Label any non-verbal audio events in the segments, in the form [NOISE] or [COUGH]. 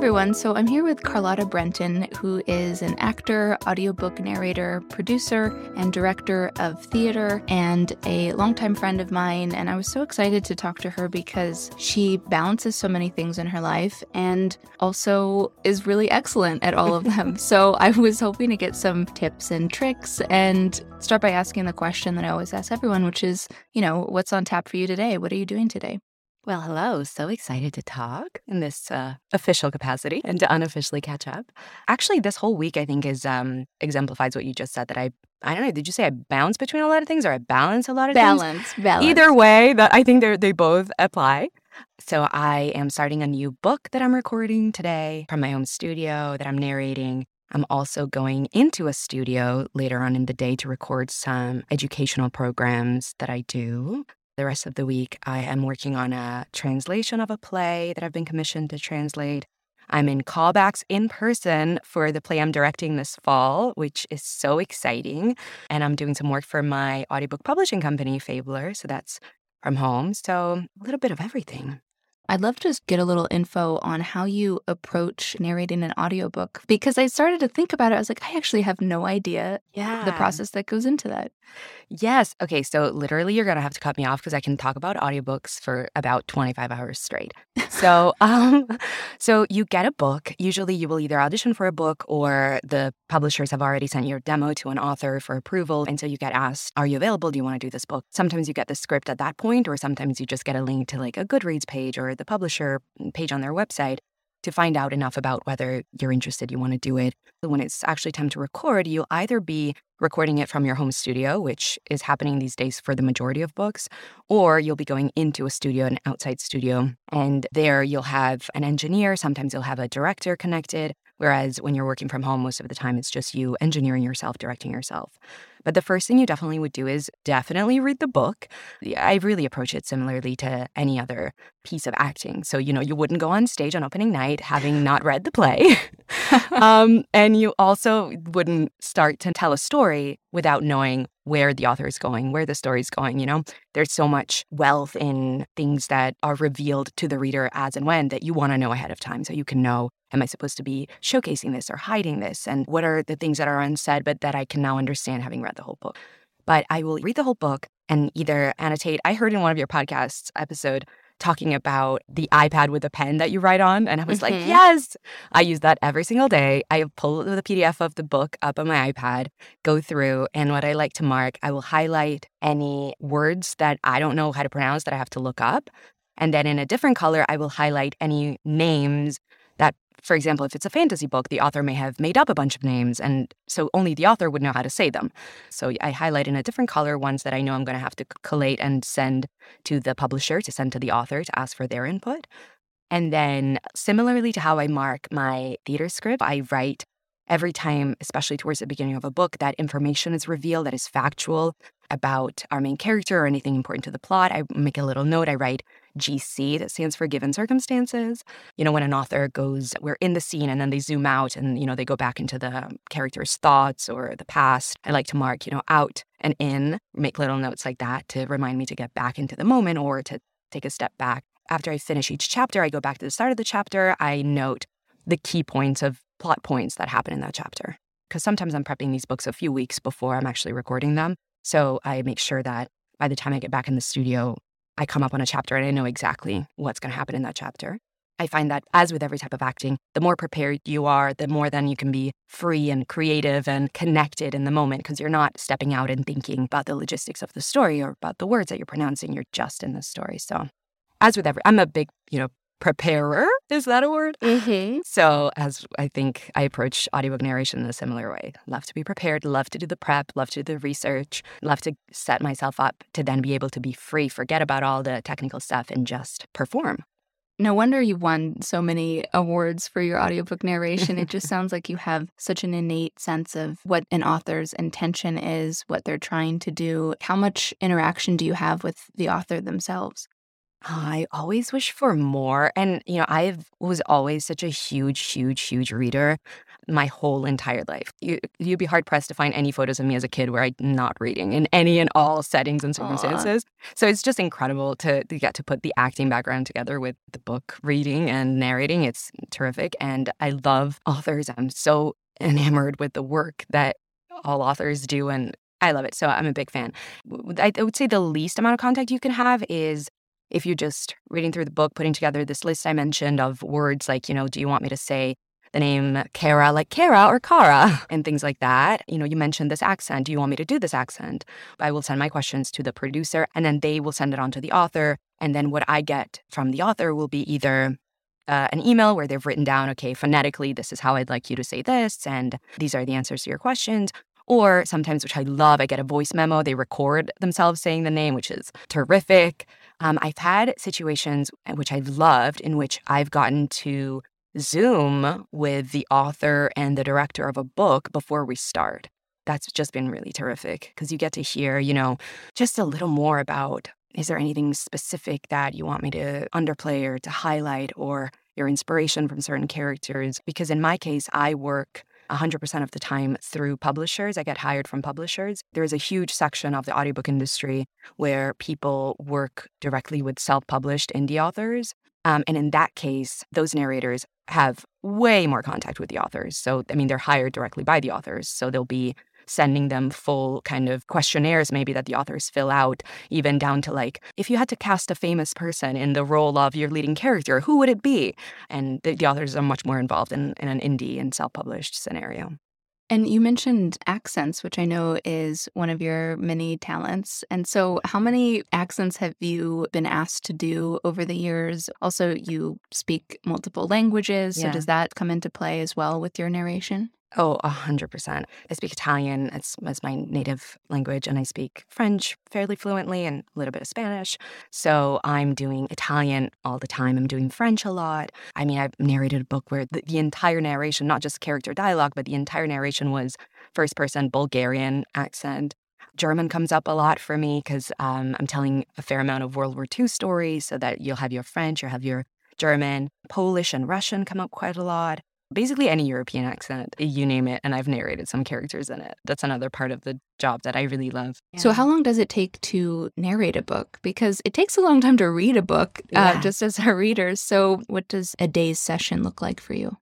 everyone. So I'm here with Carlotta Brentan, who is an actor, audiobook narrator, producer, and director of theater, and a longtime friend of mine. And I was so excited to talk to her because she balances so many things in her life and also is really excellent at all of them. [LAUGHS] so I was hoping to get some tips and tricks and start by asking the question that I always ask everyone, which is, you know, what's on tap for you today? What are you doing today? Well, hello. So excited to talk in this uh, official capacity and to unofficially catch up. Actually, this whole week I think is um, exemplifies what you just said. That I I don't know. Did you say I bounce between a lot of things or I balance a lot of balance, things? Balance. Either way, that I think they they both apply. So I am starting a new book that I'm recording today from my home studio that I'm narrating. I'm also going into a studio later on in the day to record some educational programs that I do the rest of the week, I am working on a translation of a play that I've been commissioned to translate. I'm in callbacks in person for the play I'm directing this fall, which is so exciting. And I'm doing some work for my audiobook publishing company, Fabler. So that's from home. So a little bit of everything. I'd love to just get a little info on how you approach narrating an audiobook because I started to think about it. I was like, I actually have no idea yeah. the process that goes into that. Yes. Okay. So literally, you're gonna have to cut me off because I can talk about audiobooks for about 25 hours straight. So, [LAUGHS] um, so you get a book. Usually, you will either audition for a book or the publishers have already sent your demo to an author for approval, and so you get asked, "Are you available? Do you want to do this book?" Sometimes you get the script at that point, or sometimes you just get a link to like a Goodreads page or the publisher page on their website to find out enough about whether you're interested, you want to do it. When it's actually time to record, you'll either be recording it from your home studio, which is happening these days for the majority of books, or you'll be going into a studio, an outside studio, and there you'll have an engineer. Sometimes you'll have a director connected. Whereas when you're working from home, most of the time it's just you engineering yourself, directing yourself. But the first thing you definitely would do is definitely read the book. I really approach it similarly to any other piece of acting. So, you know, you wouldn't go on stage on opening night having not read the play. [LAUGHS] um, and you also wouldn't start to tell a story without knowing where the author is going, where the story is going. You know, there's so much wealth in things that are revealed to the reader as and when that you want to know ahead of time so you can know am I supposed to be showcasing this or hiding this? And what are the things that are unsaid, but that I can now understand having read the whole book? But I will read the whole book and either annotate. I heard in one of your podcasts episode talking about the iPad with a pen that you write on. And I was mm-hmm. like, yes, I use that every single day. I pull the PDF of the book up on my iPad, go through, and what I like to mark, I will highlight any words that I don't know how to pronounce that I have to look up. And then in a different color, I will highlight any names that for example, if it's a fantasy book, the author may have made up a bunch of names, and so only the author would know how to say them. So I highlight in a different color ones that I know I'm going to have to collate and send to the publisher to send to the author to ask for their input. And then, similarly to how I mark my theater script, I write every time, especially towards the beginning of a book, that information is revealed that is factual about our main character or anything important to the plot. I make a little note. I write GC, that stands for given circumstances. You know, when an author goes, we're in the scene and then they zoom out and, you know, they go back into the character's thoughts or the past. I like to mark, you know, out and in, make little notes like that to remind me to get back into the moment or to take a step back. After I finish each chapter, I go back to the start of the chapter. I note the key points of plot points that happen in that chapter. Because sometimes I'm prepping these books a few weeks before I'm actually recording them. So I make sure that by the time I get back in the studio, I come up on a chapter and I know exactly what's going to happen in that chapter. I find that, as with every type of acting, the more prepared you are, the more then you can be free and creative and connected in the moment because you're not stepping out and thinking about the logistics of the story or about the words that you're pronouncing. You're just in the story. So, as with every, I'm a big, you know, preparer. Is that a word? Mm-hmm. So, as I think I approach audiobook narration in a similar way, love to be prepared, love to do the prep, love to do the research, love to set myself up to then be able to be free, forget about all the technical stuff, and just perform. No wonder you won so many awards for your audiobook narration. it just [LAUGHS] sounds like you have such an innate sense of what an author's intention is, what they're trying to do. How much interaction do you have with the author themselves? I always wish for more. And, you know, I was always such a huge, huge, huge reader. my whole entire life. You, you'd be hard pressed to find any photos of me as a kid where I'm not reading in any and all settings and circumstances. Aww. So it's just incredible to, to get to put the acting background together with the book reading and narrating. It's terrific. And I love authors. I'm so enamored with the work that all authors do. And I love it. So I'm a big fan. I would say the least amount of contact you can have is if you're just reading through the book, putting together this list I mentioned of words like, you know, do you want me to say the name Kara like Kara or Kara and things like that. You know, you mentioned this accent. Do you want me to do this accent? I will send my questions to the producer and then they will send it on to the author. And then what I get from the author will be either uh, an email where they've written down, okay, phonetically, this is how I'd like you to say this, and these are the answers to your questions. Or sometimes, which I love, I get a voice memo. They record themselves saying the name, which is terrific. Um, I've had situations uh, which I've loved in which I've gotten to Zoom with the author and the director of a book before we start. That's just been really terrific because you get to hear, you know, just a little more about is there anything specific that you want me to underplay or to highlight or your inspiration from certain characters? Because in my case, I work 100% of the time through publishers. I get hired from publishers. There's a huge section of the audiobook industry where people work directly with self published indie authors. Um, and in that case, those narrators have way more contact with the authors. So, I mean, they're hired directly by the authors. So they'll be sending them full kind of questionnaires, maybe that the authors fill out, even down to like, if you had to cast a famous person in the role of your leading character, who would it be? And the, the authors are much more involved in, in an indie and self published scenario. And you mentioned accents, which I know is one of your many talents. And so, how many accents have you been asked to do over the years? Also, you speak multiple languages. Yeah. So, does that come into play as well with your narration? Oh, a hundred percent. I speak Italian as, as my native language, and I speak French fairly fluently and a little bit of Spanish. So I'm doing Italian all the time. I'm doing French a lot. I mean, I've narrated a book where the, the entire narration, not just character dialogue, but the entire narration was first person Bulgarian accent. German comes up a lot for me because um, I'm telling a fair amount of World War II stories, so that you'll have your French, you'll have your German, Polish, and Russian come up quite a lot basically any European accent, you name it, and I've narrated some characters in it. That's another part of the job that I really love. Yeah. So, how long does it take to narrate a book? Because it takes a long time to read a book, uh, yeah. just as a reader. So, what does a day's session look like for you?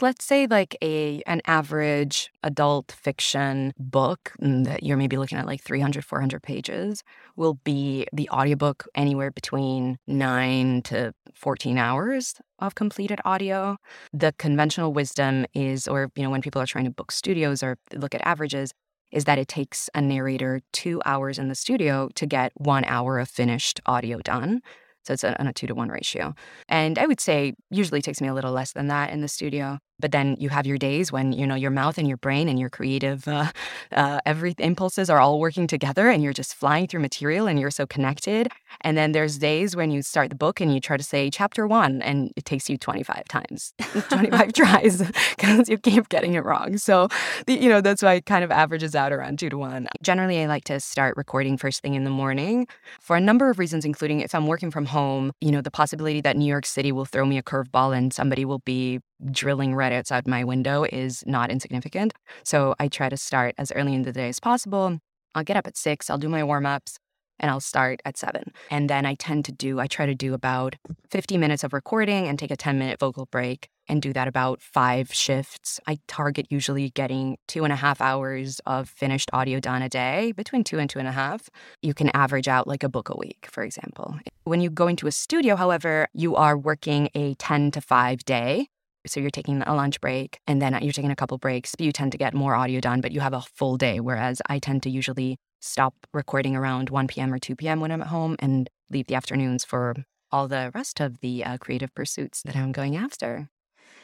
Let's say like a an average adult fiction book mm, that you're maybe looking at like 300 400 pages will be the audiobook anywhere between 9 to 14 hours of completed audio. The conventional wisdom is or you know when people are trying to book studios or look at averages is that it takes a narrator 2 hours in the studio to get 1 hour of finished audio done so it's on a two to one ratio. And I would say usually takes me a little less than that in the studio. But then you have your days when, you know, your mouth and your brain and your creative uh, uh, every impulses are all working together and you're just flying through material and you're so connected. And then there's days when you start the book and you try to say chapter one and it takes you 25 times, [LAUGHS] 25 [LAUGHS] tries [LAUGHS] because you keep getting it wrong. So, the, you know, that's why it kind of averages out around two to one. Generally, I like to start recording first thing in the morning for a number of reasons, including if I'm working from home, you know, the possibility that New York City will throw me a curveball and somebody will be drilling right outside my window is not insignificant. So I try to start as early in the day as possible. I'll get up at six, I'll do my warm ups, and I'll start at seven. And then I tend to do, I try to do about 50 minutes of recording and take a 10 minute vocal break and do that about five shifts. I target usually getting two and a half hours of finished audio done a day, between two and two and a half. You can average out like a book a week, for example. When you go into a studio, however, you are working a 10 to 5 day. So you're taking a lunch break and then you're taking a couple breaks. You tend to get more audio done, but you have a full day. Whereas I tend to usually stop recording around 1 p.m. or 2 p.m. when I'm at home and leave the afternoons for all the rest of the uh, creative pursuits that I'm going after.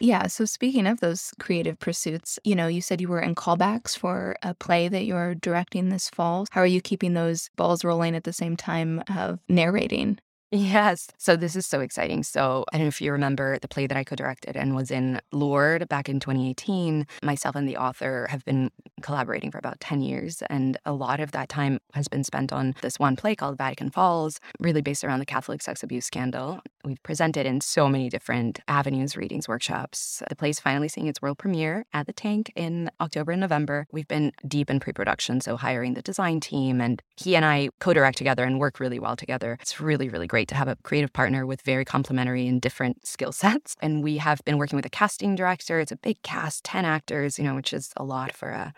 Yeah. So, speaking of those creative pursuits, you know, you said you were in callbacks for a play that you're directing this fall. How are you keeping those balls rolling at the same time of narrating? Yes. So this is so exciting. So I don't know if you remember the play that I co-directed and was in Lord back in 2018. Myself and the author have been collaborating for about 10 years. And a lot of that time has been spent on this one play called Vatican Falls, really based around the Catholic sex abuse scandal. We've presented in so many different avenues, readings, workshops. The play's finally seeing its world premiere at the Tank in October and November. We've been deep in pre-production, so hiring the design team and he and I co-direct together and work really well together. It's really, really great great to have a creative partner with very complementary and different skill sets. And we have been working with a casting director. It's a big cast, 10 actors, you know, which is a lot for a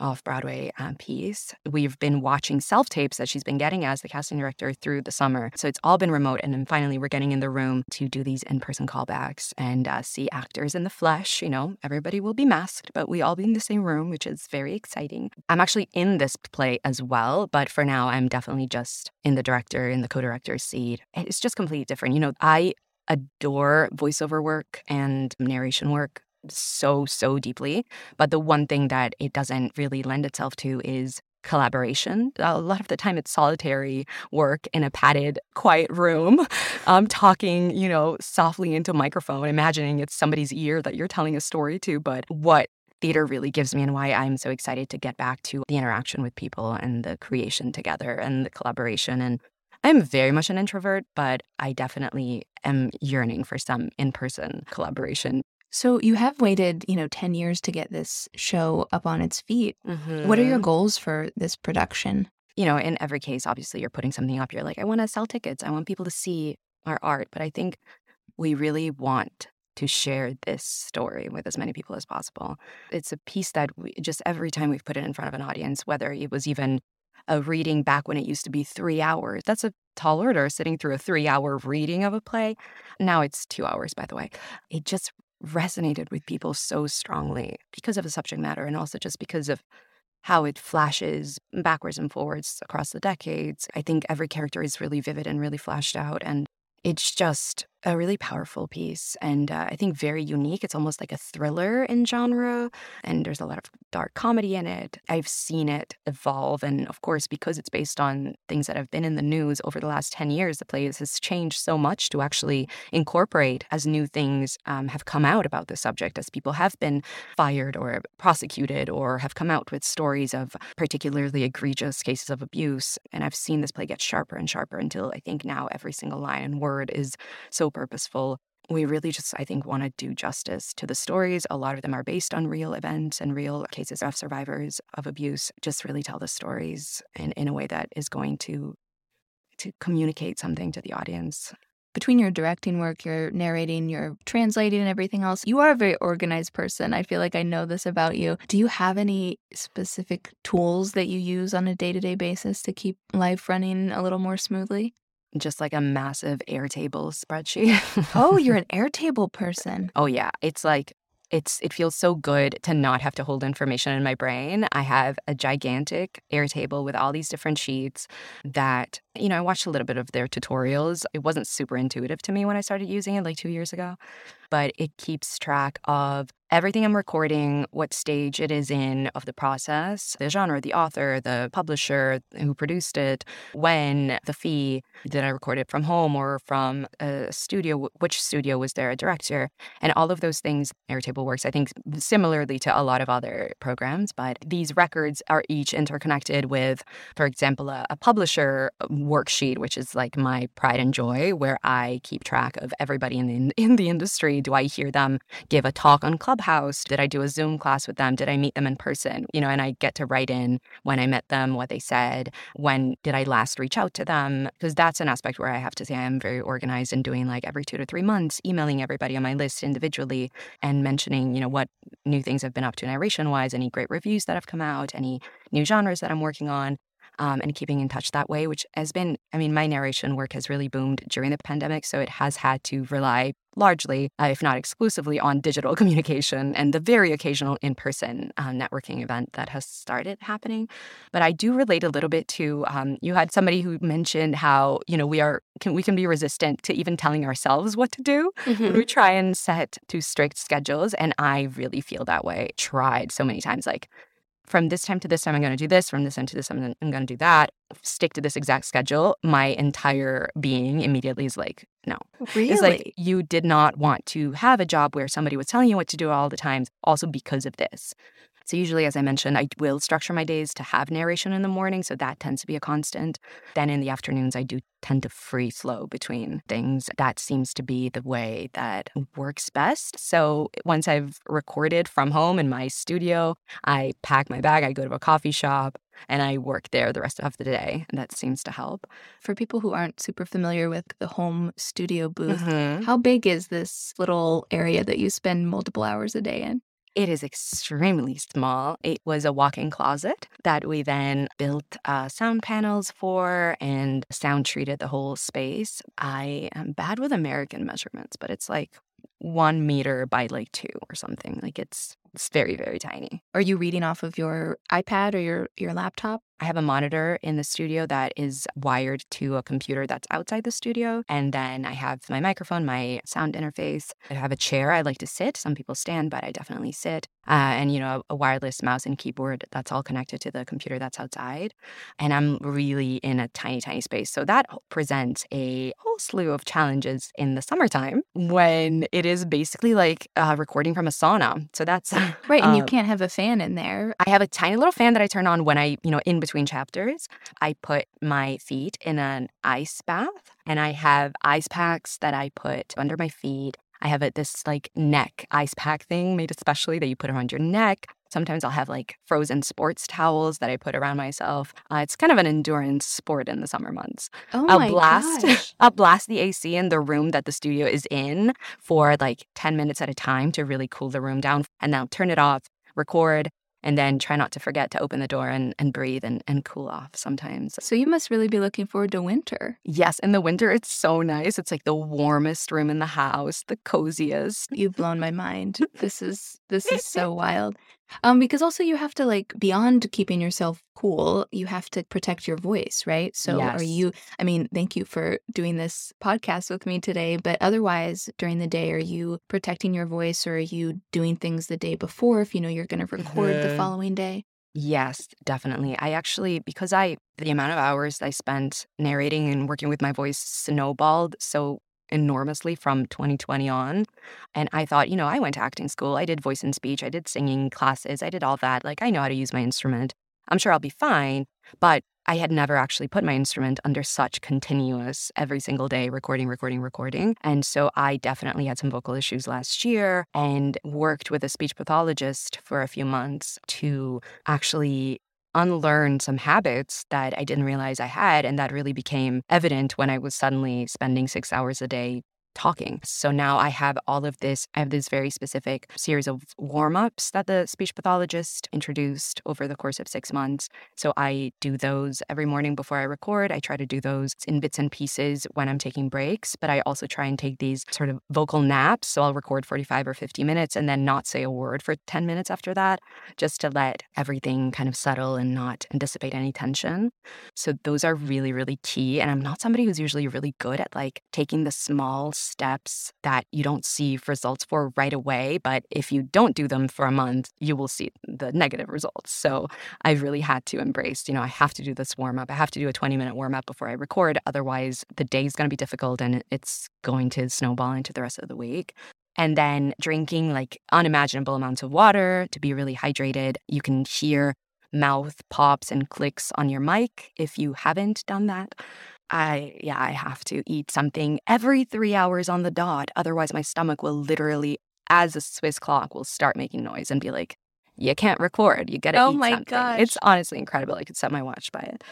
off Broadway um, piece. We've been watching self tapes that she's been getting as the casting director through the summer. So it's all been remote. And then finally, we're getting in the room to do these in person callbacks and uh, see actors in the flesh. You know, everybody will be masked, but we all be in the same room, which is very exciting. I'm actually in this play as well, but for now, I'm definitely just in the director, in the co director's seat. It's just completely different. You know, I adore voiceover work and narration work so, so deeply. But the one thing that it doesn't really lend itself to is collaboration. A lot of the time it's solitary work in a padded, quiet room, [LAUGHS] um, talking, you know, softly into a microphone, imagining it's somebody's ear that you're telling a story to. But what theater really gives me and why I'm so excited to get back to the interaction with people and the creation together and the collaboration. And I'm very much an introvert, but I definitely am yearning for some in person collaboration. So you have waited, you know, 10 years to get this show up on its feet. Mm-hmm. What are your mm-hmm. goals for this production? You know, in every case, obviously, you're putting something up. You're like, I want to sell tickets. I want people to see our art. But I think we really want to share this story with as many people as possible. It's a piece that we, just every time we've put it in front of an audience, whether it was even a reading back when it used to be three hours, that's a tall order sitting through a three hour reading of a play. Now it's two hours, by the way. It just resonated with people so strongly because of the subject matter and also just because of how it flashes backwards and forwards across the decades. I think every character is really vivid and really flashed out. And it's just a really powerful piece and uh, I think very unique. It's almost like a thriller in genre, and there's a lot of dark comedy in it. I've seen it evolve, and of course, because it's based on things that have been in the news over the last 10 years, the play has changed so much to actually incorporate as new things um, have come out about the subject, as people have been fired or prosecuted or have come out with stories of particularly egregious cases of abuse. And I've seen this play get sharper and sharper until I think now every single line and word is so purposeful. We really just, I think, want to do justice to the stories. A lot of them are based on real events and real cases of survivors of abuse. Just really tell the stories in, in a way that is going to to communicate something to the audience. Between your directing work, your narrating, your translating, and everything else, you are a very organized person. I feel like I know this about you. Do you have any specific tools that you use on a day to day basis to keep life running a little more smoothly? Just like a massive Airtable spreadsheet. oh, you're an [LAUGHS] Airtable person. Oh yeah, it's like it's it feels so good to not have to hold information in my brain. I have a gigantic Airtable with all these different sheets that you know, I watched a little bit of their tutorials. It wasn't super intuitive to me when I started using it like 2 years ago, but it keeps track of everything I'm recording, what stage it is in of the process, the genre, the author, the publisher who produced it, when, the fee, did I record it from home or from a studio, which studio was there a director, and all of those things. Airtable works, I think, similarly to a lot of other programs, but these records are each interconnected with, for example, a, a publisher uh, worksheet, which is like my pride and joy, where I keep track of everybody in the, in the industry. Do I hear them give a talk on Clubhouse? Did I do a Zoom class with them? Did I meet them in person? You know, and I get to write in when I met them, what they said, when did I last reach out to them? Because that's an aspect where I have to say I am very organized and doing like every two to three months, emailing everybody on my list individually and mentioning, you know, what new things I've been up to narration wise, any great reviews that have come out, any new genres that I'm working on um, and keeping in touch that way, which has been, I mean, my narration work has really boomed during the pandemic. So it has had to rely largely, uh, if not exclusively, on digital [LAUGHS] communication and the very occasional in person uh, networking event that has started happening. But I do relate a little bit to um, you had somebody who mentioned how, you know, we are, can, we can be resistant to even telling ourselves what to do mm-hmm. we try and set too strict schedules. And I really feel that way. Tried so many times, like, from this time to this time, I'm going to do this. From this time to this time, I'm going to do that. Stick to this exact schedule. My entire being immediately is like, no. Really? It's like you did not want to have a job where somebody was telling you what to do all the times, also because of this. So, usually, as I mentioned, I will structure my days to have narration in the morning. So, that tends to be a constant. Then in the afternoons, I do tend to free flow between things. That seems to be the way that works best. So, once I've recorded from home in my studio, I pack my bag, I go to a coffee shop, and I work there the rest of the day. And that seems to help. For people who aren't super familiar with the home studio booth, Mhm. how big is this little area that you spend multiple hours a day in? It is extremely small. It was a walk in closet that we then built uh, sound panels for and sound treated the whole space. I am bad with American measurements, but it's like one meter by like two or something. Like it's it's very, very tiny. Are you reading off of your iPad or your, your laptop? I have a monitor in the studio that is wired to a computer that's outside the studio. And then I have my microphone, my sound interface. I have a chair I like to sit. Some people stand, but I definitely sit. Uh, and, you know, a wireless mouse and keyboard that's all connected to the computer that's outside. And I'm really in a tiny, tiny space. So that presents a whole slew of challenges in the summertime when it is basically like uh, recording from a sauna. So that's [LAUGHS] Right. And you um, can't have a fan in there. I have a tiny little fan that I turn on when I, you know, in between chapters. I put my feet in an ice bath and I have ice packs that I put under my feet. I have a, this like neck ice pack thing made especially that you put around your neck. Sometimes I'll have like frozen sports towels that I put around myself. Uh, it's kind of an endurance sport in the summer months. Oh I'll my blast gosh. [LAUGHS] I'll blast the AC in the room that the studio is in for like 10 minutes at a time to really cool the room down and then I'll turn it off, record, and then try not to forget to open the door and, and breathe and, and cool off sometimes. So you must really be looking forward to winter. Yes, in the winter it's so nice. It's like the warmest room in the house, the coziest. You've blown my mind. This is this is so [LAUGHS] wild. Um, because also you have to like beyond keeping yourself cool, you have to protect your voice, right? So are you I mean, thank you for doing this podcast with me today, but otherwise during the day, are you protecting your voice or are you doing things the day before if you know you're gonna record the Mhm. following day? Yes, definitely. I actually, because I, the amount of hours I spent narrating and working with my voice snowballed so enormously from 2020 on. And I thought, you know, I went to acting school, I did voice and speech, I did singing classes, I did all that. Like, I know how to use my instrument. I'm sure I'll be fine. But I had never actually put my instrument under such continuous every single day recording, recording, recording. And so I definitely had some vocal issues last year and worked with a speech pathologist for a few months to actually unlearn some habits that I didn't realize I had. And that really became evident when I was suddenly spending six hours a day talking. So now I have all of this, I have this very specific series of warm ups that the speech pathologist introduced over the course of six months. So I do those every morning before I record. I try to do those in bits and pieces when I'm taking breaks, but I also try and take these sort of vocal naps. So I'll record 45 or 50 minutes and then not say a word for 10 minutes after that, just to let everything kind of settle and not dissipate any tension. So those are really, really key. And I'm not somebody who's usually really good at like taking the small steps that you don't see results for right away. But if you don't do them for a month, you will see the negative results. So I've really had to embrace, you know, I have to do this warm up. I have to do a 20 minute warm up before I record. Otherwise, the day is going to be difficult and it's going to snowball into the rest of the week. And then drinking like unimaginable amounts of water to be really hydrated. You can hear mouth pops and clicks on your mic if you haven't done that. I, yeah, I have to eat something every three hours on the dot. Otherwise, my stomach will literally, as a Swiss clock, will start making noise and be like, you can't record. You gotta Oh eat my something. gosh. It's honestly incredible. I could set my watch by it.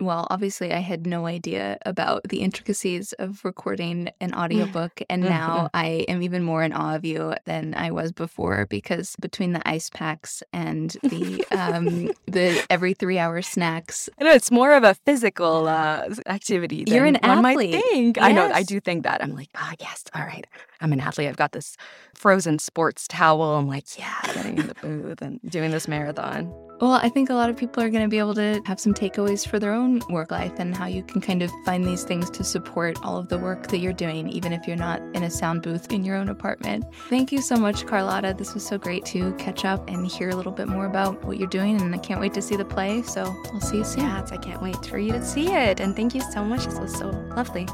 Well, obviously, I had no idea about the intricacies of recording an [LAUGHS] audiobook. And now I am even more in awe of you than I was before because between the ice packs and the um, [LAUGHS] the every three hour snacks, I know it's more of a physical uh, activity. You're an one athlete. might think. I know. I do think that. I'm like, ah, yes, all right. I'm an athlete. I've got this frozen sports towel. I'm like, yeah, getting in the booth and doing this marathon. Well, I think a lot of people are going to be able to have some takeaways for their own work life and how you can kind of find these things to support all of the work that you're doing, even if you're not in a sound booth in your own apartment. Thank you so much, Carlotta. This was so great to catch up and hear a little bit more about what you're doing. And I can't wait to see the play. So we'll see you soon. Yes, I can't wait for you to see it. And thank you so much. This was so lovely.